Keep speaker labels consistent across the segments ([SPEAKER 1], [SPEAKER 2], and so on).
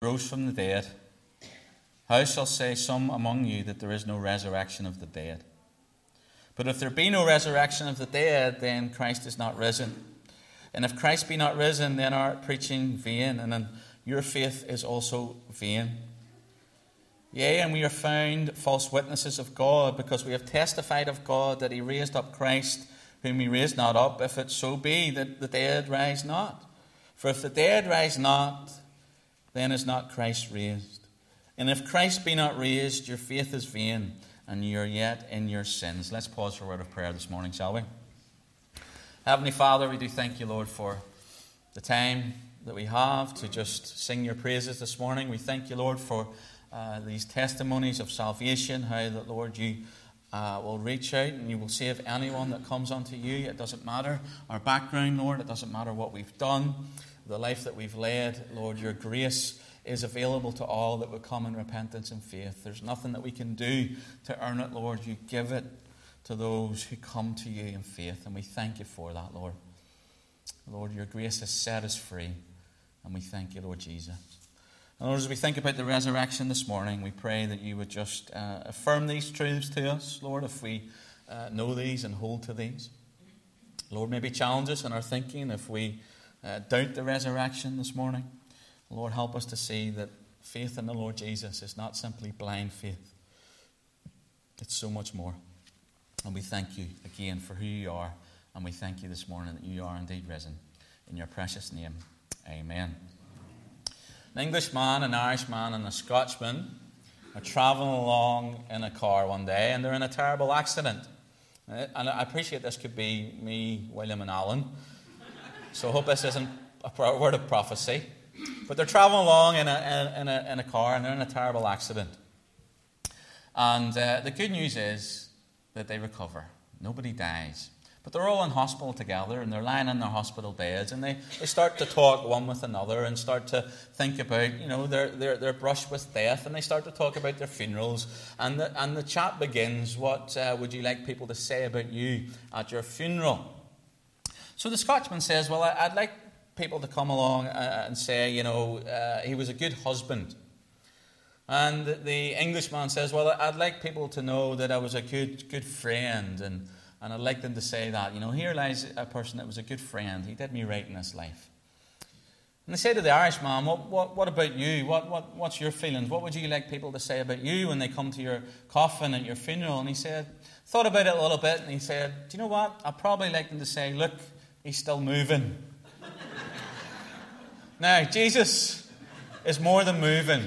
[SPEAKER 1] rose from the dead, how shall say some among you that there is no resurrection of the dead? But if there be no resurrection of the dead, then Christ is not risen. And if Christ be not risen, then our preaching vain, and then your faith is also vain. Yea, and we are found false witnesses of God, because we have testified of God that he raised up Christ, whom he raised not up, if it so be that the dead rise not. For if the dead rise not, then is not Christ raised. And if Christ be not raised, your faith is vain, and you are yet in your sins. Let's pause for a word of prayer this morning, shall we? Heavenly Father, we do thank you, Lord, for the time that we have to just sing your praises this morning. We thank you, Lord, for uh, these testimonies of salvation, how that, Lord, you uh, will reach out and you will save anyone that comes unto you. It doesn't matter our background, Lord. It doesn't matter what we've done the life that we've led, Lord, your grace is available to all that would come in repentance and faith. There's nothing that we can do to earn it, Lord. You give it to those who come to you in faith, and we thank you for that, Lord. Lord, your grace has set us free, and we thank you, Lord Jesus. And Lord, as we think about the resurrection this morning, we pray that you would just uh, affirm these truths to us, Lord, if we uh, know these and hold to these. Lord, maybe challenge us in our thinking if we uh, doubt the resurrection this morning. Lord, help us to see that faith in the Lord Jesus is not simply blind faith, it's so much more. And we thank you again for who you are, and we thank you this morning that you are indeed risen. In your precious name, amen. An Englishman, an Irishman, and a Scotchman are traveling along in a car one day, and they're in a terrible accident. Uh, and I appreciate this could be me, William, and Alan. So hope this isn't a word of prophecy. But they're traveling along in a, in a, in a car and they're in a terrible accident. And uh, the good news is that they recover. Nobody dies. But they're all in hospital together and they're lying in their hospital beds and they, they start to talk one with another and start to think about, you know, their, their, their brush with death and they start to talk about their funerals. And the, and the chat begins What uh, would you like people to say about you at your funeral? So the Scotchman says, Well, I'd like people to come along uh, and say, you know, uh, he was a good husband. And the Englishman says, Well, I'd like people to know that I was a good, good friend. And, and I'd like them to say that. You know, here lies a person that was a good friend. He did me right in this life. And they say to the Irishman, what, what, what about you? What, what, what's your feelings? What would you like people to say about you when they come to your coffin at your funeral? And he said, thought about it a little bit, and he said, Do you know what? I'd probably like them to say, Look, he's still moving. now, Jesus is more than moving.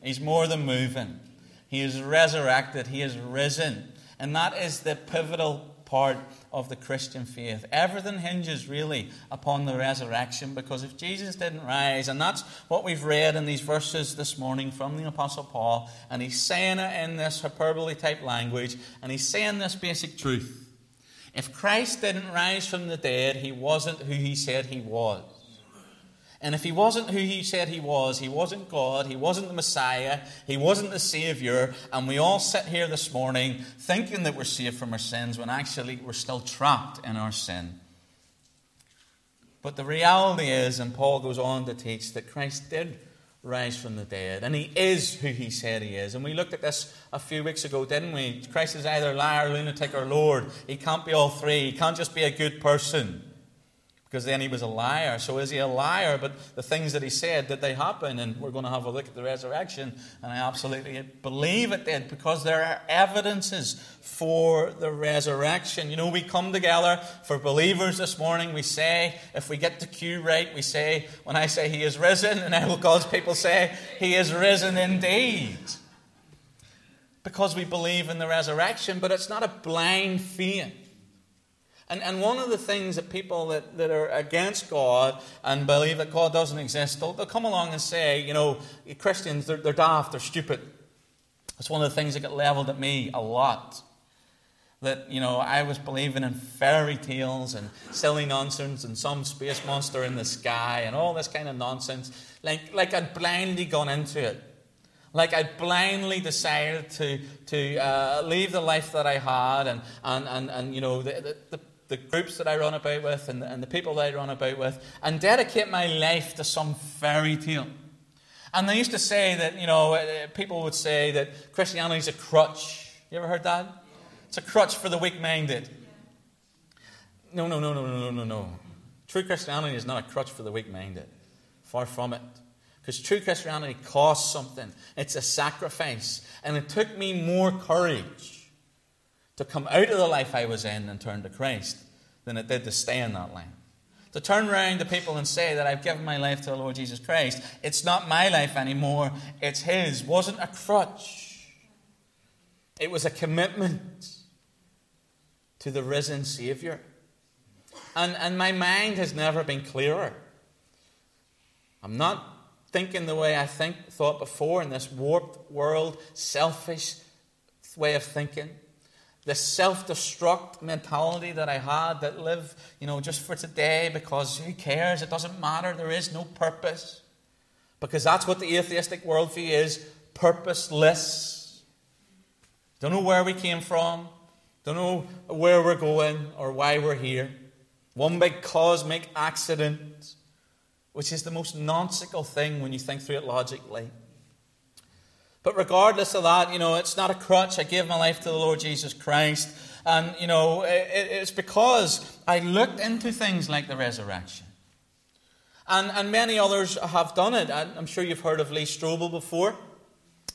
[SPEAKER 1] He's more than moving. He is resurrected. He is risen. And that is the pivotal part of the Christian faith. Everything hinges really upon the resurrection because if Jesus didn't rise, and that's what we've read in these verses this morning from the Apostle Paul, and he's saying it in this hyperbole type language, and he's saying this basic truth. If Christ didn't rise from the dead, he wasn't who he said he was. And if he wasn't who he said he was, he wasn't God, he wasn't the Messiah, he wasn't the Savior, and we all sit here this morning thinking that we're saved from our sins when actually we're still trapped in our sin. But the reality is, and Paul goes on to teach, that Christ did rise from the dead. And he is who he said he is. And we looked at this a few weeks ago, didn't we? Christ is either liar, lunatic, or Lord. He can't be all three. He can't just be a good person because then he was a liar. So is he a liar? But the things that he said, did they happen? And we're going to have a look at the resurrection. And I absolutely believe it did because there are evidences for the resurrection. You know, we come together for believers this morning. We say, if we get the cue right, we say, when I say he is risen, and all God's people say, he is risen indeed. Because we believe in the resurrection, but it's not a blind faith. And, and one of the things that people that, that are against God and believe that God doesn't exist, they'll, they'll come along and say, you know, Christians, they're, they're daft, they're stupid. It's one of the things that get leveled at me a lot. That, you know, I was believing in fairy tales and silly nonsense and some space monster in the sky and all this kind of nonsense. Like, like I'd blindly gone into it. Like I'd blindly decided to, to uh, leave the life that I had and, and, and, and you know, the, the groups that I run about with and, and the people that I run about with and dedicate my life to some fairy tale. And they used to say that, you know, uh, people would say that Christianity is a crutch. You ever heard that? It's a crutch for the weak minded. No, no, no, no, no, no, no, no. True Christianity is not a crutch for the weak minded. Far from it. Because true Christianity costs something, it's a sacrifice. And it took me more courage to come out of the life I was in and turn to Christ than it did to stay in that life. To turn around to people and say that I've given my life to the Lord Jesus Christ, it's not my life anymore, it's His, wasn't a crutch. It was a commitment to the risen Savior. And, and my mind has never been clearer. I'm not thinking the way I think thought before in this warped world, selfish way of thinking. This self-destruct mentality that I had that live, you know, just for today because who cares? It doesn't matter. There is no purpose. Because that's what the atheistic worldview is purposeless. Don't know where we came from. Don't know where we're going or why we're here. One big cosmic accident which is the most nonsensical thing when you think through it logically. But regardless of that, you know, it's not a crutch. I gave my life to the Lord Jesus Christ. And, you know, it, it's because I looked into things like the resurrection. And, and many others have done it. I'm sure you've heard of Lee Strobel before,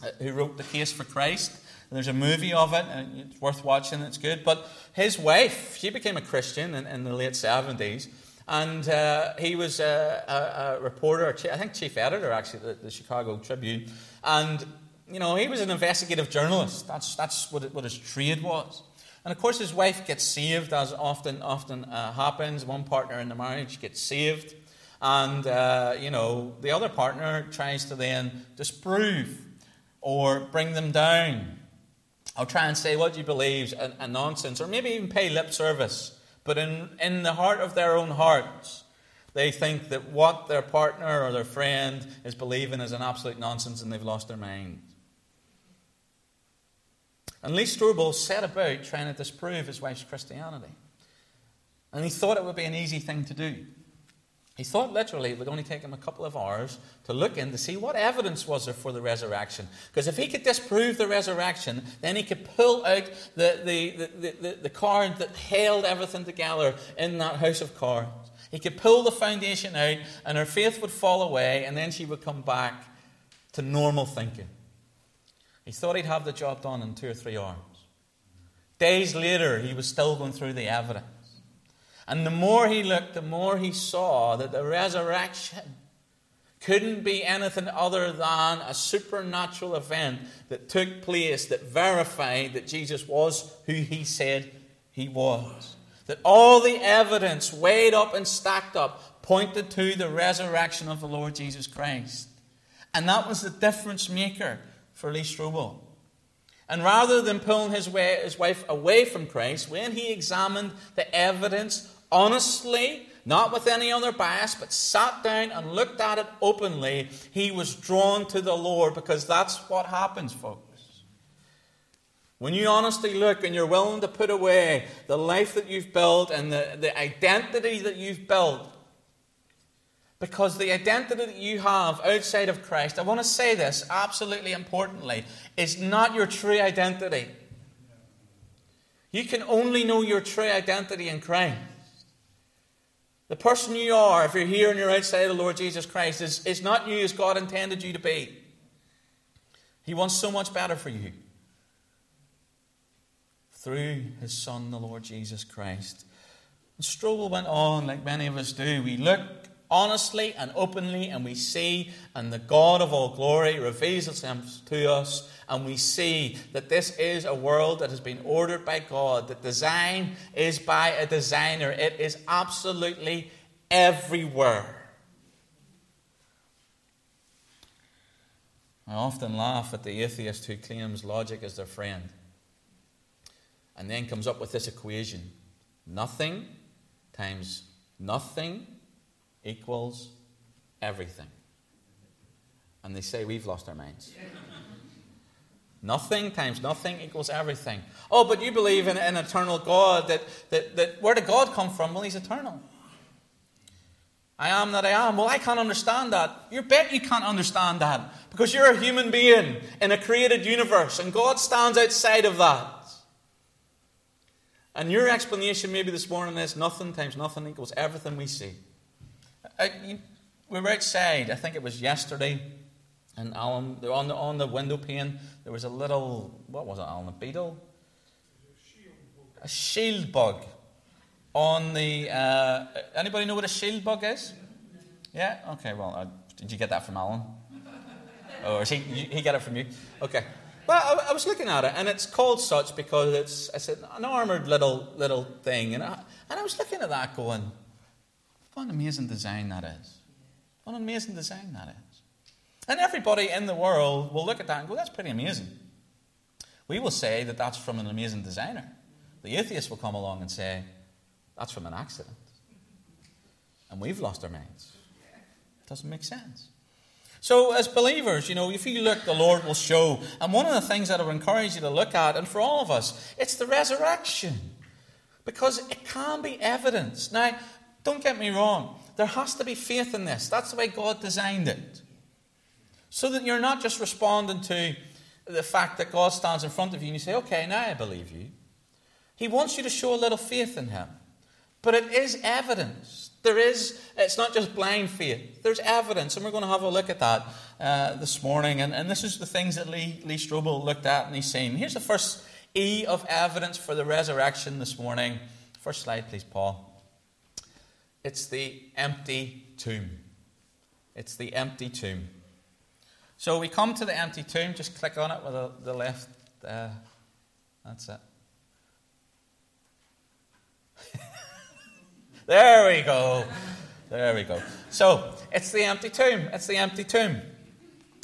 [SPEAKER 1] uh, who wrote The Case for Christ. There's a movie of it, and it's worth watching, it's good. But his wife, she became a Christian in, in the late 70s. And uh, he was a, a, a reporter, I think chief editor actually, the, the Chicago Tribune. And, you know, he was an investigative journalist. That's, that's what, it, what his trade was. And of course, his wife gets saved, as often often uh, happens. One partner in the marriage gets saved, and uh, you know the other partner tries to then disprove or bring them down. I'll try and say what you believe a, a nonsense, or maybe even pay lip service but in, in the heart of their own hearts, they think that what their partner or their friend is believing is an absolute nonsense and they've lost their mind. And Lee Strobel set about trying to disprove his wife's Christianity. And he thought it would be an easy thing to do. He thought literally it would only take him a couple of hours to look in to see what evidence was there for the resurrection. Because if he could disprove the resurrection, then he could pull out the, the, the, the, the card that held everything together in that house of cards. He could pull the foundation out, and her faith would fall away, and then she would come back to normal thinking. He thought he'd have the job done in two or three hours. Days later, he was still going through the evidence. And the more he looked, the more he saw that the resurrection couldn't be anything other than a supernatural event that took place that verified that Jesus was who he said he was. That all the evidence weighed up and stacked up pointed to the resurrection of the Lord Jesus Christ. And that was the difference maker for Lee Strobel. And rather than pulling his, way, his wife away from Christ, when he examined the evidence honestly, not with any other bias, but sat down and looked at it openly, he was drawn to the Lord because that's what happens, folks. When you honestly look and you're willing to put away the life that you've built and the, the identity that you've built, because the identity that you have outside of Christ, I want to say this absolutely importantly, is not your true identity. You can only know your true identity in Christ. The person you are, if you're here and you're outside of the Lord Jesus Christ, is, is not you as God intended you to be. He wants so much better for you. Through his Son, the Lord Jesus Christ. And Strobel went on, like many of us do. We look honestly and openly, and we see, and the God of all glory reveals himself to us, and we see that this is a world that has been ordered by God. The design is by a designer, it is absolutely everywhere. I often laugh at the atheist who claims logic is their friend and then comes up with this equation nothing times nothing equals everything. And they say we've lost our minds. Nothing times nothing equals everything. Oh, but you believe in an eternal God. That, that, that where did God come from? Well, He's eternal. I am that I am. Well, I can't understand that. You bet you can't understand that because you're a human being in a created universe and God stands outside of that. And your explanation, maybe this morning, is nothing times nothing equals everything we see. I, we were outside, I think it was yesterday, and Alan, on the, on the window pane, there was a little, what was it, Alan, a beetle? A shield bug on the. Uh, anybody know what a shield bug is? Yeah? Okay, well, uh, did you get that from Alan? or he, he got it from you? Okay. Well, I, I, was looking at it, and it's called such because it's, it's an armoured little, little thing. And I, and I was looking at that going, what an amazing design that is. What an amazing design that is. And everybody in the world will look at that and go, that's pretty amazing. We will say that that's from an amazing designer. The atheist will come along and say, that's from an accident. And we've lost our minds. It doesn't make sense. So, as believers, you know, if you look, the Lord will show. And one of the things that I would encourage you to look at, and for all of us, it's the resurrection. Because it can be evidence. Now, don't get me wrong, there has to be faith in this. That's the way God designed it. So that you're not just responding to the fact that God stands in front of you and you say, okay, now I believe you. He wants you to show a little faith in Him. But it is evidence. There is, it's not just blind faith. There's evidence, and we're going to have a look at that uh, this morning. And, and this is the things that Lee, Lee Strobel looked at, and he's saying, here's the first E of evidence for the resurrection this morning. First slide, please, Paul. It's the empty tomb. It's the empty tomb. So we come to the empty tomb, just click on it with the, the left. Uh, that's it. There we go. There we go. So it's the empty tomb. It's the empty tomb.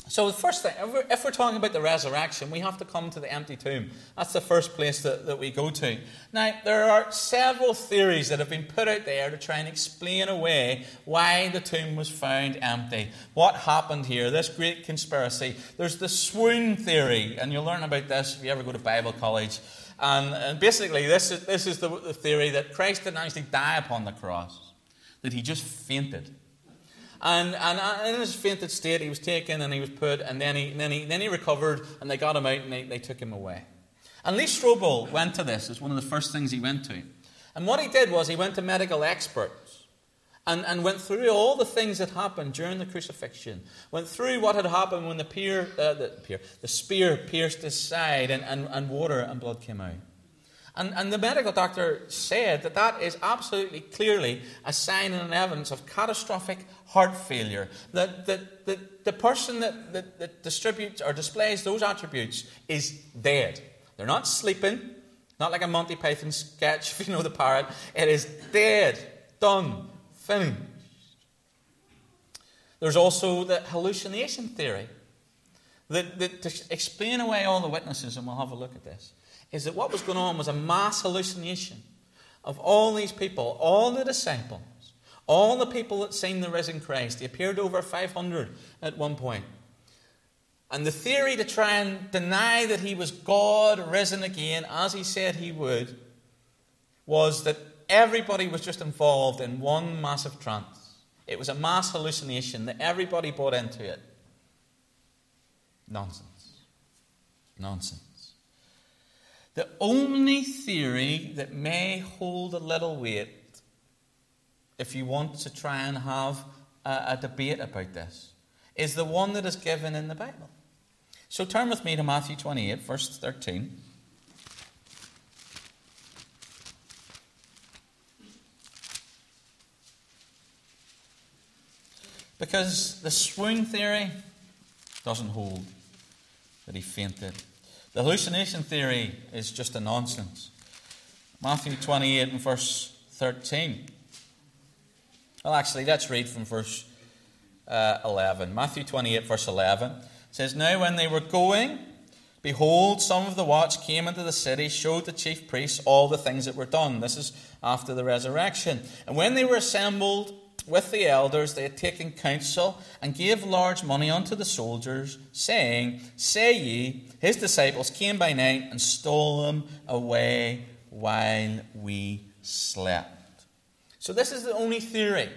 [SPEAKER 1] So the first thing, if we're, talking about the resurrection, we have to come to the empty tomb. That's the first place that, that we go to. Now, there are several theories that have been put out there to try and explain away why the tomb was found empty. What happened here, this great conspiracy. There's the swoon theory, and you'll learn about this if you ever go to Bible college. And, and basically, this is, this is the, the theory that Christ didn't actually die upon the cross, that he just fainted. And, and in his fainted state, he was taken and he was put, and then he, then he, then he recovered, and they got him out and they, they took him away. And Lee Strobel went to this as one of the first things he went to. And what he did was he went to medical experts and, and went through all the things that happened during the crucifixion, went through what had happened when the, pier, uh, the, pier, the spear pierced his side and, and, and water and blood came out. And, and the medical doctor said that that is absolutely clearly a sign and an evidence of catastrophic heart failure. That, that the person that, that, that distributes or displays those attributes is dead. They're not sleeping, not like a Monty Python sketch, if you know the parrot. It is dead, done, finished. There's also the hallucination theory. That, that, to explain away all the witnesses, and we'll have a look at this, is that what was going on was a mass hallucination of all these people, all the disciples, all the people that seen the risen Christ. He appeared over 500 at one point. And the theory to try and deny that he was God risen again, as he said he would, was that everybody was just involved in one massive trance. It was a mass hallucination that everybody bought into it. Nonsense. Nonsense. The only theory that may hold a little weight, if you want to try and have a, a debate about this, is the one that is given in the Bible. So turn with me to Matthew 28, verse 13. Because the swoon theory doesn't hold that he fainted. The hallucination theory is just a nonsense. Matthew 28 and verse 13. Well, actually, let's read from verse uh, 11. Matthew 28, verse 11 says, Now when they were going, behold, some of the watch came into the city, showed the chief priests all the things that were done. This is after the resurrection. And when they were assembled, with the elders they had taken counsel and gave large money unto the soldiers, saying, Say ye, his disciples came by night and stole him away while we slept. So, this is the only theory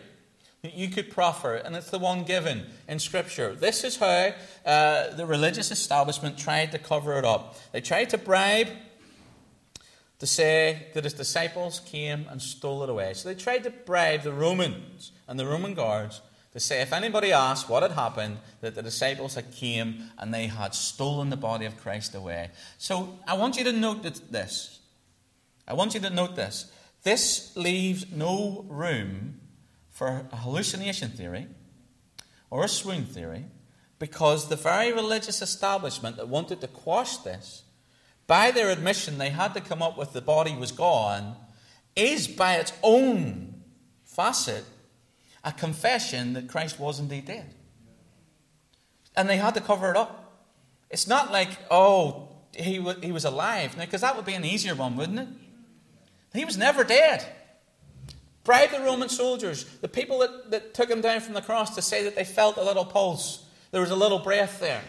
[SPEAKER 1] that you could proffer, and it's the one given in Scripture. This is how uh, the religious establishment tried to cover it up. They tried to bribe to say that his disciples came and stole it away. So they tried to bribe the Romans and the Roman guards to say if anybody asked what had happened, that the disciples had came and they had stolen the body of Christ away. So I want you to note this. I want you to note this. This leaves no room for a hallucination theory or a swoon theory because the very religious establishment that wanted to quash this by their admission they had to come up with the body was gone, is by its own facet a confession that Christ was indeed dead. And they had to cover it up. It's not like, oh, he, w- he was alive, because that would be an easier one, wouldn't it? He was never dead. Bribe the Roman soldiers, the people that, that took him down from the cross, to say that they felt a little pulse. There was a little breath there.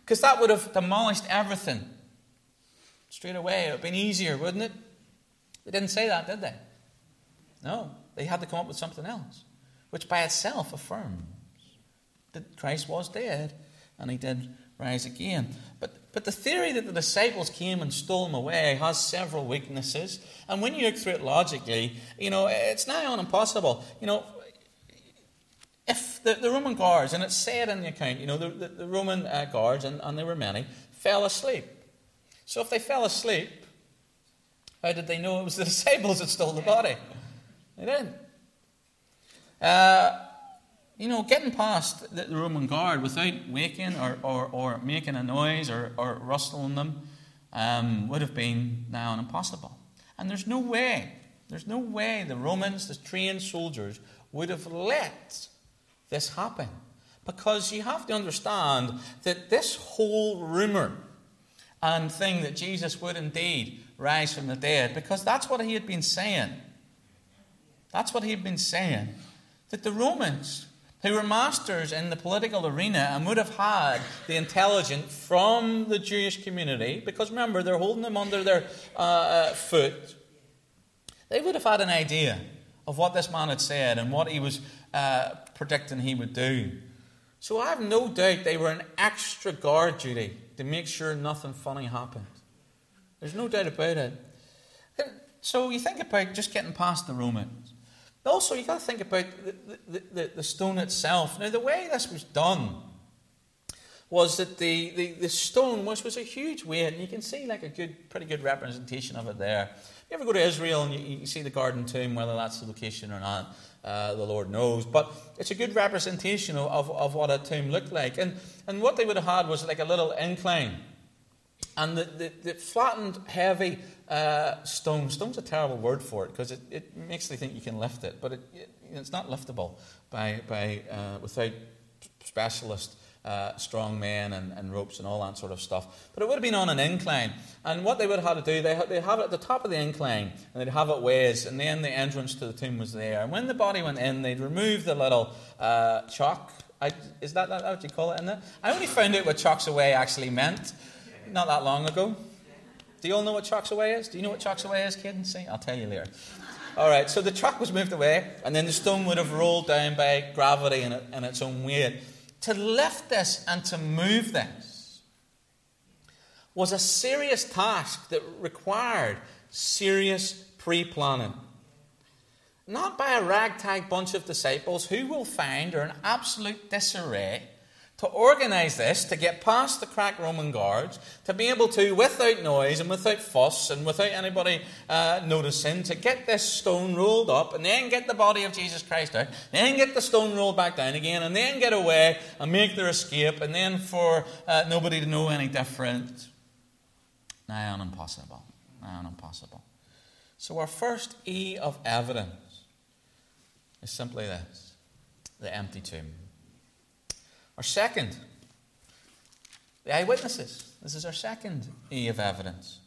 [SPEAKER 1] Because that would have demolished everything straight away. It would have been easier, wouldn't it? They didn't say that, did they? No. They had to come up with something else, which by itself affirms that Christ was dead and he did rise again. But, but the theory that the disciples came and stole him away has several weaknesses. And when you look through it logically, you know, it's nigh on impossible. You know, if the, the Roman guards, and it's said in the account, you know, the, the, the Roman uh, guards, and, and there were many, fell asleep. So if they fell asleep, how did they know it was the disciples that stole the body? They didn't. Uh, you know, getting past the Roman guard without waking or, or, or making a noise or, or rustling them um, would have been now an impossible. And there's no way, there's no way the Romans, the trained soldiers, would have let this happen. Because you have to understand that this whole rumor and thing that Jesus would indeed rise from the dead, because that's what he had been saying. That's what he had been saying. That the Romans, who were masters in the political arena and would have had the intelligence from the Jewish community, because remember, they're holding them under their uh, uh foot, they would have had an idea of what this man had said and what he was uh, predicting he would do. So I have no doubt they were an extra guard duty to make sure nothing funny happened. There's no doubt about it. So you think about just getting past the Romans. Also, you've got to think about the, the, the, the stone itself. Now, the way this was done was that the, the, the stone, which was a huge weight, and you can see like a good, pretty good representation of it there. You ever go to Israel and you, you see the Garden Tomb, whether that's the location or not, uh, the Lord knows. But it's a good representation of, of, of, what a tomb looked like. And, and what they would have had was like a little incline. And the, the, the flattened, heavy uh, stone, stone's a terrible word for it because it, it makes you think you can lift it, but it, it, it's not liftable by, by, uh, without specialist uh, strong men and, and, ropes and all that sort of stuff. But it would have been on an incline. And what they would have had to do, they, they'd have it at the top of the incline, and they'd have it ways, and then the entrance to the tomb was there. And when the body went in, they'd remove the little uh, chock. I, is that, that what you call it in there? I only found out what chocks away actually meant not that long ago. Do you all know what chocks away is? Do you know what chocks away is, kids? See, I'll tell you later. All right, so the truck was moved away, and then the stone would have rolled down by gravity and its own weight to lift this and to move this was a serious task that required serious pre planning. Not by a ragtag bunch of disciples who will find are in absolute disarray to organize this, to get past the crack Roman guards, to be able to, without noise and without fuss and without anybody uh, noticing, to get this stone rolled up and then get the body of Jesus Christ out, then get the stone rolled back down again, and then get away and make their escape, and then for uh, nobody to know any different. Nigh on impossible. Nigh on impossible. So, our first E of evidence is simply this the empty tomb. Our second, the eyewitnesses. This is our second E of evidence.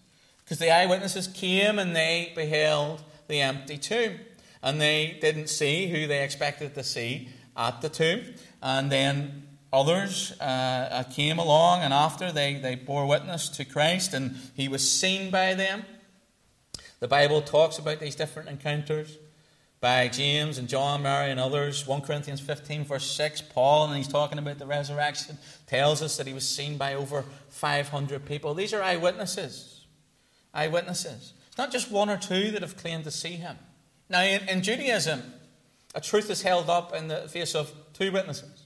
[SPEAKER 1] Because the eyewitnesses came and they beheld the empty tomb. And they didn't see who they expected to see at the tomb. And then others uh, uh came along, and after they, they bore witness to Christ, and he was seen by them. The Bible talks about these different encounters. By James and John, Mary, and others. 1 Corinthians 15, verse 6, Paul, and he's talking about the resurrection, tells us that he was seen by over 500 people. These are eyewitnesses. Eyewitnesses. It's not just one or two that have claimed to see him. Now, in, in Judaism, a truth is held up in the face of two witnesses.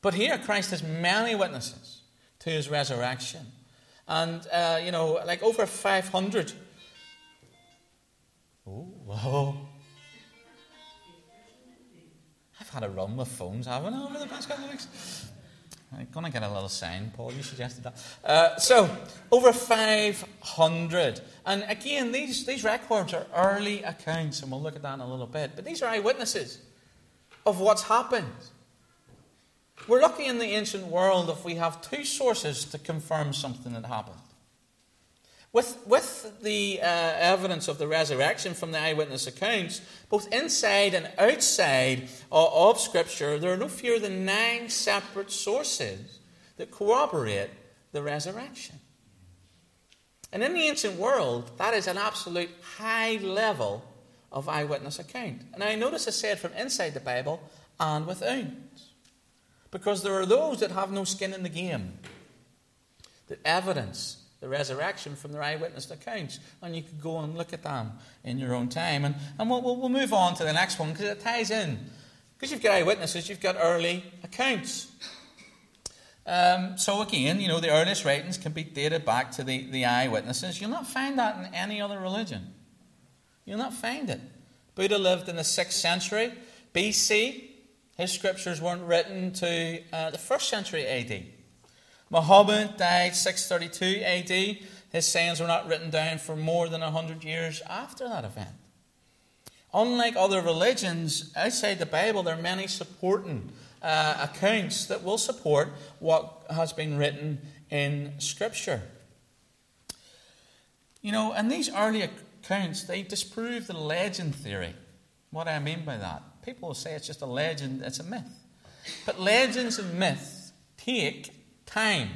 [SPEAKER 1] But here, Christ has many witnesses to his resurrection. And, uh, you know, like over 500 Oh, whoa. I've had a run with phones, haven't I, over the past couple of weeks? I'm going to get a little sign, Paul. You suggested that. Uh, so, over 500. And again, these, these records are early accounts, and we'll look at that in a little bit. But these are eyewitnesses of what's happened. We're lucky in the ancient world if we have two sources to confirm something that happened. With, with the uh, evidence of the resurrection from the eyewitness accounts, both inside and outside of, of Scripture, there are no fewer than nine separate sources that corroborate the resurrection. And in the ancient world, that is an absolute high level of eyewitness account. And I notice I said from inside the Bible and without. Because there are those that have no skin in the game, that evidence the resurrection from their eyewitness accounts. And you could go and look at them in your own time. And, and we'll, we'll move on to the next one because it ties in. Because you've got eyewitnesses, you've got early accounts. Um, so again, you know, the earliest writings can be dated back to the, the eyewitnesses. You'll not find that in any other religion. You'll not find it. Buddha lived in the 6th century BC. His scriptures weren't written to uh, the 1st century AD. Muhammad died 632 AD. His sayings were not written down for more than 100 years after that event. Unlike other religions outside the Bible, there are many supporting uh, accounts that will support what has been written in Scripture. You know, and these early accounts, they disprove the legend theory. What do I mean by that? People will say it's just a legend, it's a myth. But legends and myths take time.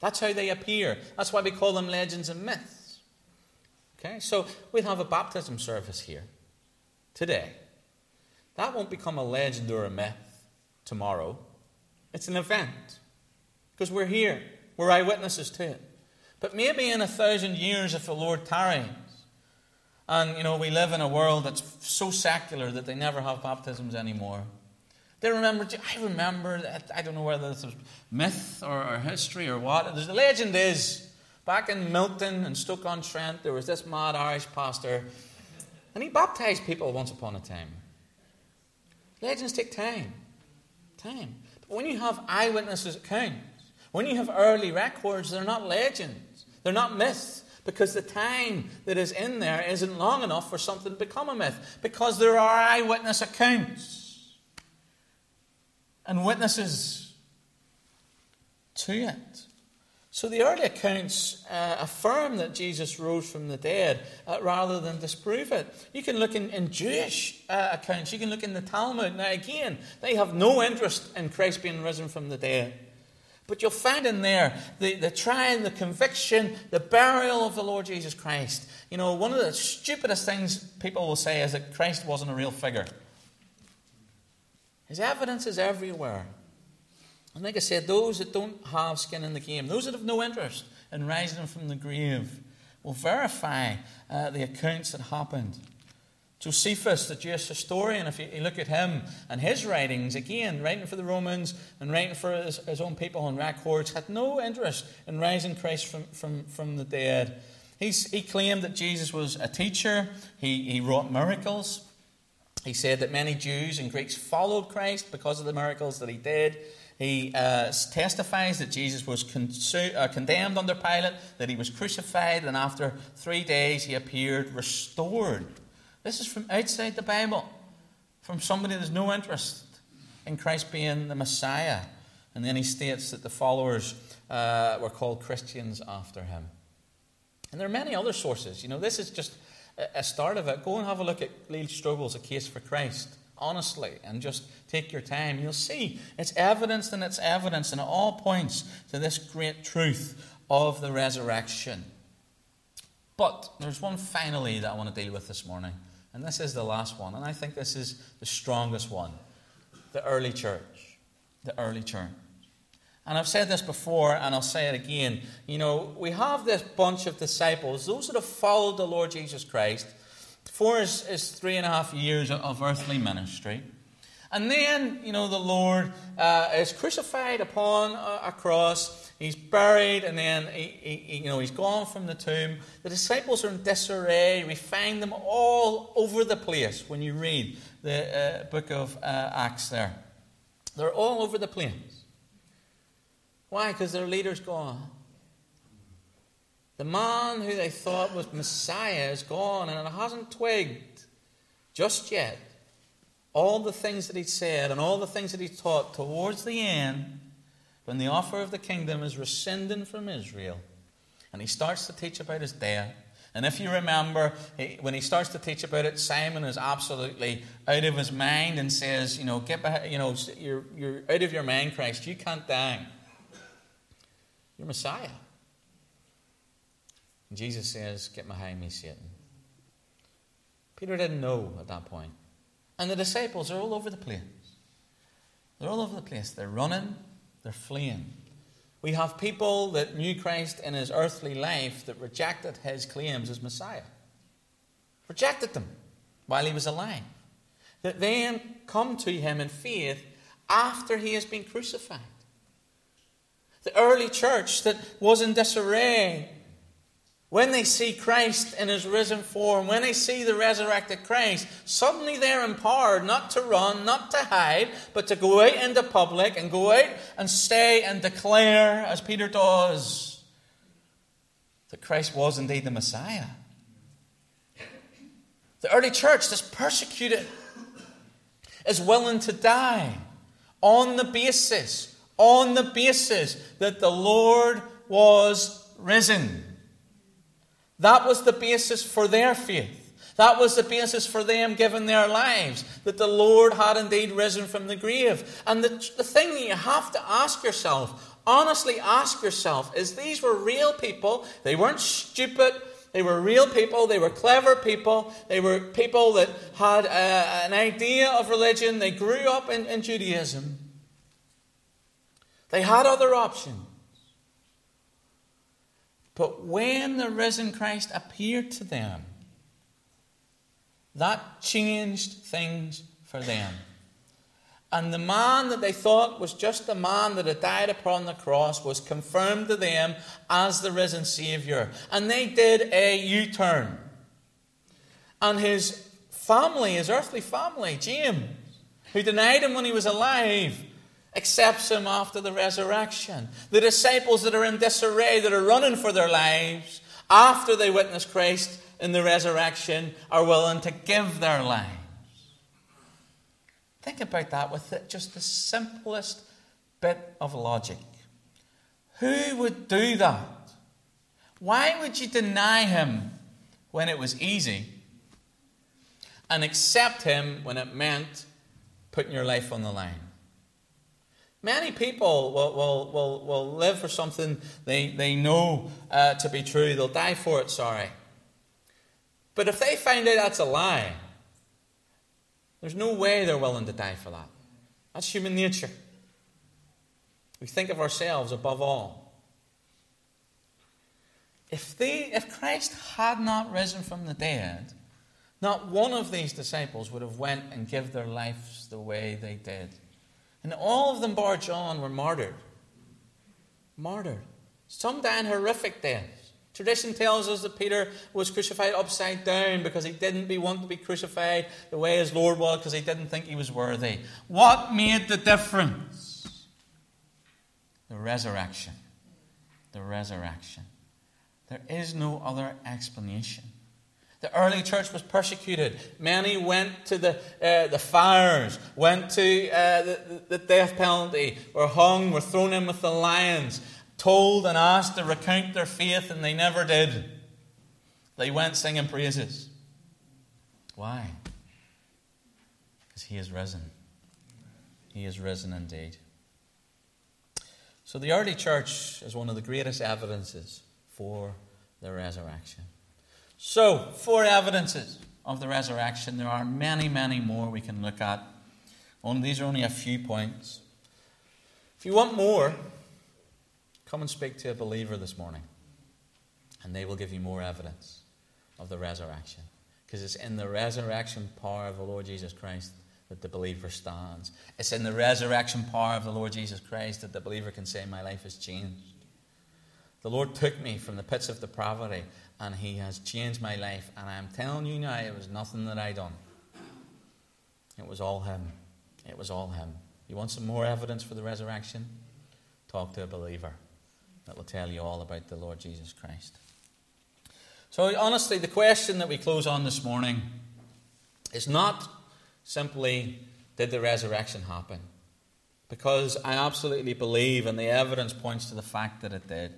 [SPEAKER 1] That's how they appear. That's why we call them legends and myths. Okay, so we'll have a baptism service here today. That won't become a legend or a myth tomorrow. It's an event because we're here, we're eyewitnesses to it. But maybe in a thousand years, if the Lord tarries, and you know we live in a world that's so secular that they never have baptisms anymore. They remember, I remember, I don't know whether this was myth or, or history or what. The legend is, back in Milton and Stoke-on-Trent, there was this mad Irish pastor, and he baptized people once upon a time. Legends take time. Time. But when you have eyewitnesses' accounts, when you have early records, they're not legends, they're not myths, because the time that is in there isn't long enough for something to become a myth, because there are eyewitness accounts and witnesses to it. So the early accounts uh, affirm that Jesus rose from the dead uh, rather than disprove it. You can look in, in Jewish uh, accounts, you can look in the Talmud. Now, again, they have no interest in Christ being risen from the dead. But you'll find in there the, the trial, the conviction, the burial of the Lord Jesus Christ. You know, one of the stupidest things people will say is that Christ wasn't a real figure. His evidence is everywhere. And like I said, those that don't have skin in the game, those that have no interest in rising from the grave, will verify uh, the accounts that happened. Josephus, the Jewish historian, if you look at him and his writings, again, writing for the Romans and writing for his, his own people on records, had no interest in rising Christ from, from, from the dead. He's, he claimed that Jesus was a teacher, he, he wrought miracles. He said that many Jews and Greeks followed Christ because of the miracles that he did. He uh, testifies that Jesus was uh, condemned under Pilate, that he was crucified, and after three days he appeared restored. This is from outside the Bible, from somebody that has no interest in Christ being the Messiah. And then he states that the followers uh, were called Christians after him. And there are many other sources. You know, this is just a start of it, go and have a look at Lee Strobel's A Case for Christ, honestly, and just take your time. You'll see it's evidence and it's evidence, and it all points to this great truth of the resurrection. But there's one finally that I want to deal with this morning, And this is the last one, and I think this is the strongest one the early church. The early church. And I've said this before, and I'll say it again. You know, we have this bunch of disciples, those that have followed the Lord Jesus Christ for his, his three and a half years of earthly ministry. And then, you know, the Lord uh, is crucified upon a, a, cross. He's buried, and then, he, he, you know, he's gone from the tomb. The disciples are in disarray. We find them all over the place when you read the uh, book of uh, Acts there. They're all over the place. Why? Because their leader's gone. The man who they thought was Messiah is gone, and it hasn't twigged just yet all the things that he said and all the things that he taught towards the end, when the offer of the kingdom is rescinded from Israel, and he starts to teach about his death. And if you remember, when he starts to teach about it, Simon is absolutely out of his mind and says, "You know, get back, you know, you're, you're out of your mind, Christ. You can't die. You're Messiah." And Jesus says, "Get behind me, Satan." Peter didn't know at that point. And the disciples are all over the place. They're all over the place. They're running, they're fleeing. We have people that knew Christ in his earthly life that rejected his claims as Messiah. Rejected them while he was alive. That then come to him in faith after he has been crucified. The early church that was in disarray when they see Christ in his risen form, when they see the resurrected Christ, suddenly they're empowered not to run, not to hide, but to go out into public and go out and stay and declare, as Peter does, that Christ was indeed the Messiah. The early church that's persecuted is willing to die on the basis, on the basis that the Lord was risen. That was the basis for their faith. That was the basis for them giving their lives, that the Lord had indeed risen from the grave. And the, the thing that you have to ask yourself, honestly ask yourself, is these were real people. They weren't stupid. They were real people. They were clever people. They were people that had a, uh, an idea of religion. They grew up in, in Judaism. They had other options. But when the risen Christ appeared to them, that changed things for them. And the man that they thought was just the man that had died upon the cross was confirmed to them as the risen Saviour. And they did a U turn. And his family, his earthly family, James, who denied him when he was alive, accepts him after the resurrection. The disciples that are in disarray, that are running for their lives after they witness Christ in the resurrection, are willing to give their lives. Think about that with just the simplest bit of logic. Who would do that? Why would you deny him when it was easy and accept him when it meant putting your life on the line? Many people will, will, will, will live for something they, they know uh, to be true. They'll die for it, sorry. But if they find out that's a lie, there's no way they're willing to die for that. That's human nature. We think of ourselves above all. If, they, if Christ had not risen from the dead, not one of these disciples would have went and give their lives the way they did. And all of them, bar John, were martyred. Martyred. Some dying horrific deaths. Tradition tells us that Peter was crucified upside down because he didn't be want to be crucified the way his Lord was because he didn't think he was worthy. What made the difference? The resurrection. The resurrection. There is no other explanation. The early church was persecuted. Many went to the, uh, the fires, went to uh, the, the death penalty, were hung, were thrown in with the lions, told and asked to recount their faith, and they never did. They went singing praises. Why? Because he is risen. He is risen indeed. So the early church is one of the greatest evidences for the resurrection. So, four evidences. of the resurrection. There are many, many more we can look at. Only, these are only a few points. If you want more, come and speak to a believer this morning, and they will give you more evidence of the resurrection. Because it's in the resurrection power of the Lord Jesus Christ that the believer stands. It's in the resurrection power of the Lord Jesus Christ that the believer can say, My life has changed. The Lord took me from the pits of depravity and He has changed my life. And I'm telling you now, it was nothing that I done. It was all Him. It was all Him. You want some more evidence for the resurrection? Talk to a believer that will tell you all about the Lord Jesus Christ. So, honestly, the question that we close on this morning is not simply did the resurrection happen? Because I absolutely believe, and the evidence points to the fact that it did.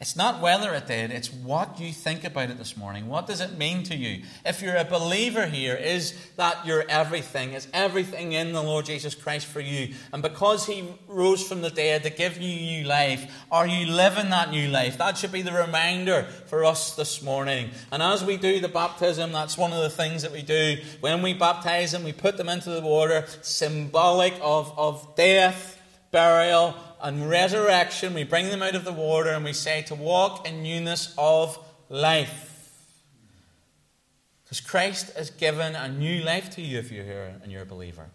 [SPEAKER 1] It's not whether it did, it's what you think about it this morning. What does it mean to you? If you're a believer here, is that your everything? Is everything in the Lord Jesus Christ for you? And because He rose from the dead to give you new life, are you living that new life? That should be the reminder for us this morning. And as we do the baptism, that's one of the things that we do. When we baptize them, we put them into the water, symbolic of, of death, burial, and resurrection, we bring them out of the water and we say to walk in newness of life. Because Christ has given a new life to you if you're here and you're a believer.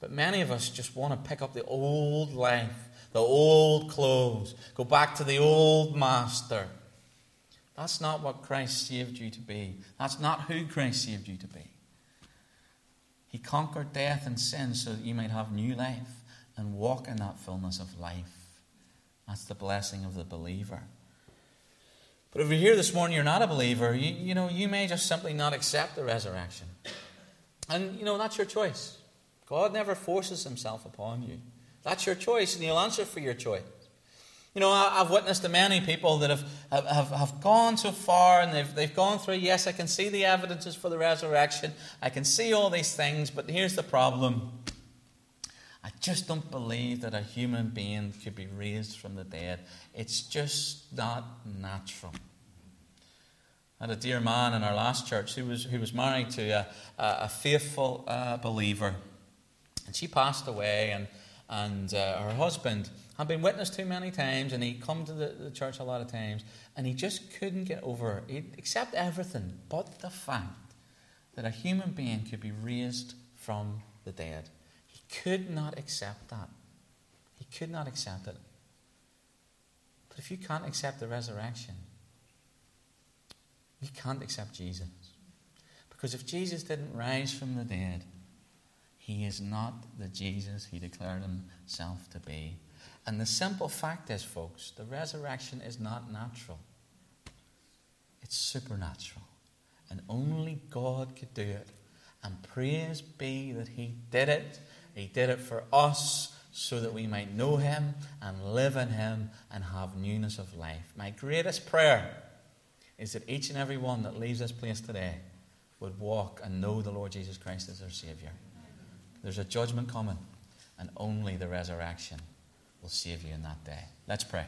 [SPEAKER 1] But many of us just want to pick up the old life, the old clothes, go back to the old master. That's not what Christ saved you to be. That's not who Christ saved you to be. He conquered death and sin so that you might have new life and walk in that fullness of life. That's the blessing of the believer. But if you're here this morning, you're not a believer, you, you know, you may just simply not accept the resurrection. And, you know, that's your choice. God never forces himself upon you. That's your choice, and he'll answer for your choice. You know, I've witnessed to many people that have, have, have gone so far and they've, they've gone through, yes, I can see the evidences for the resurrection, I can see all these things, but here's the problem I just don't believe that a human being could be raised from the dead. It's just not natural. I had a dear man in our last church who was, who was married to a, a faithful uh, believer. And she passed away, and, and uh, her husband had been witnessed to many times, and he'd come to the, the church a lot of times, and he just couldn't get over it. He'd accept everything but the fact that a human being could be raised from the dead could not accept that. He could not accept it. But if you can't accept the resurrection, you can't accept Jesus. Because if Jesus didn't rise from the dead, he is not the Jesus he declared himself to be. And the simple fact is, folks, the resurrection is not natural, it's supernatural. And only God could do it. And praise be that he did it he did it for us so that we might know Him and live in Him and have newness of life. My greatest prayer is that each and every one that leaves this place today would walk and know the Lord Jesus Christ as their Savior. There's a judgment coming, and only the resurrection will save you in that day. Let's pray.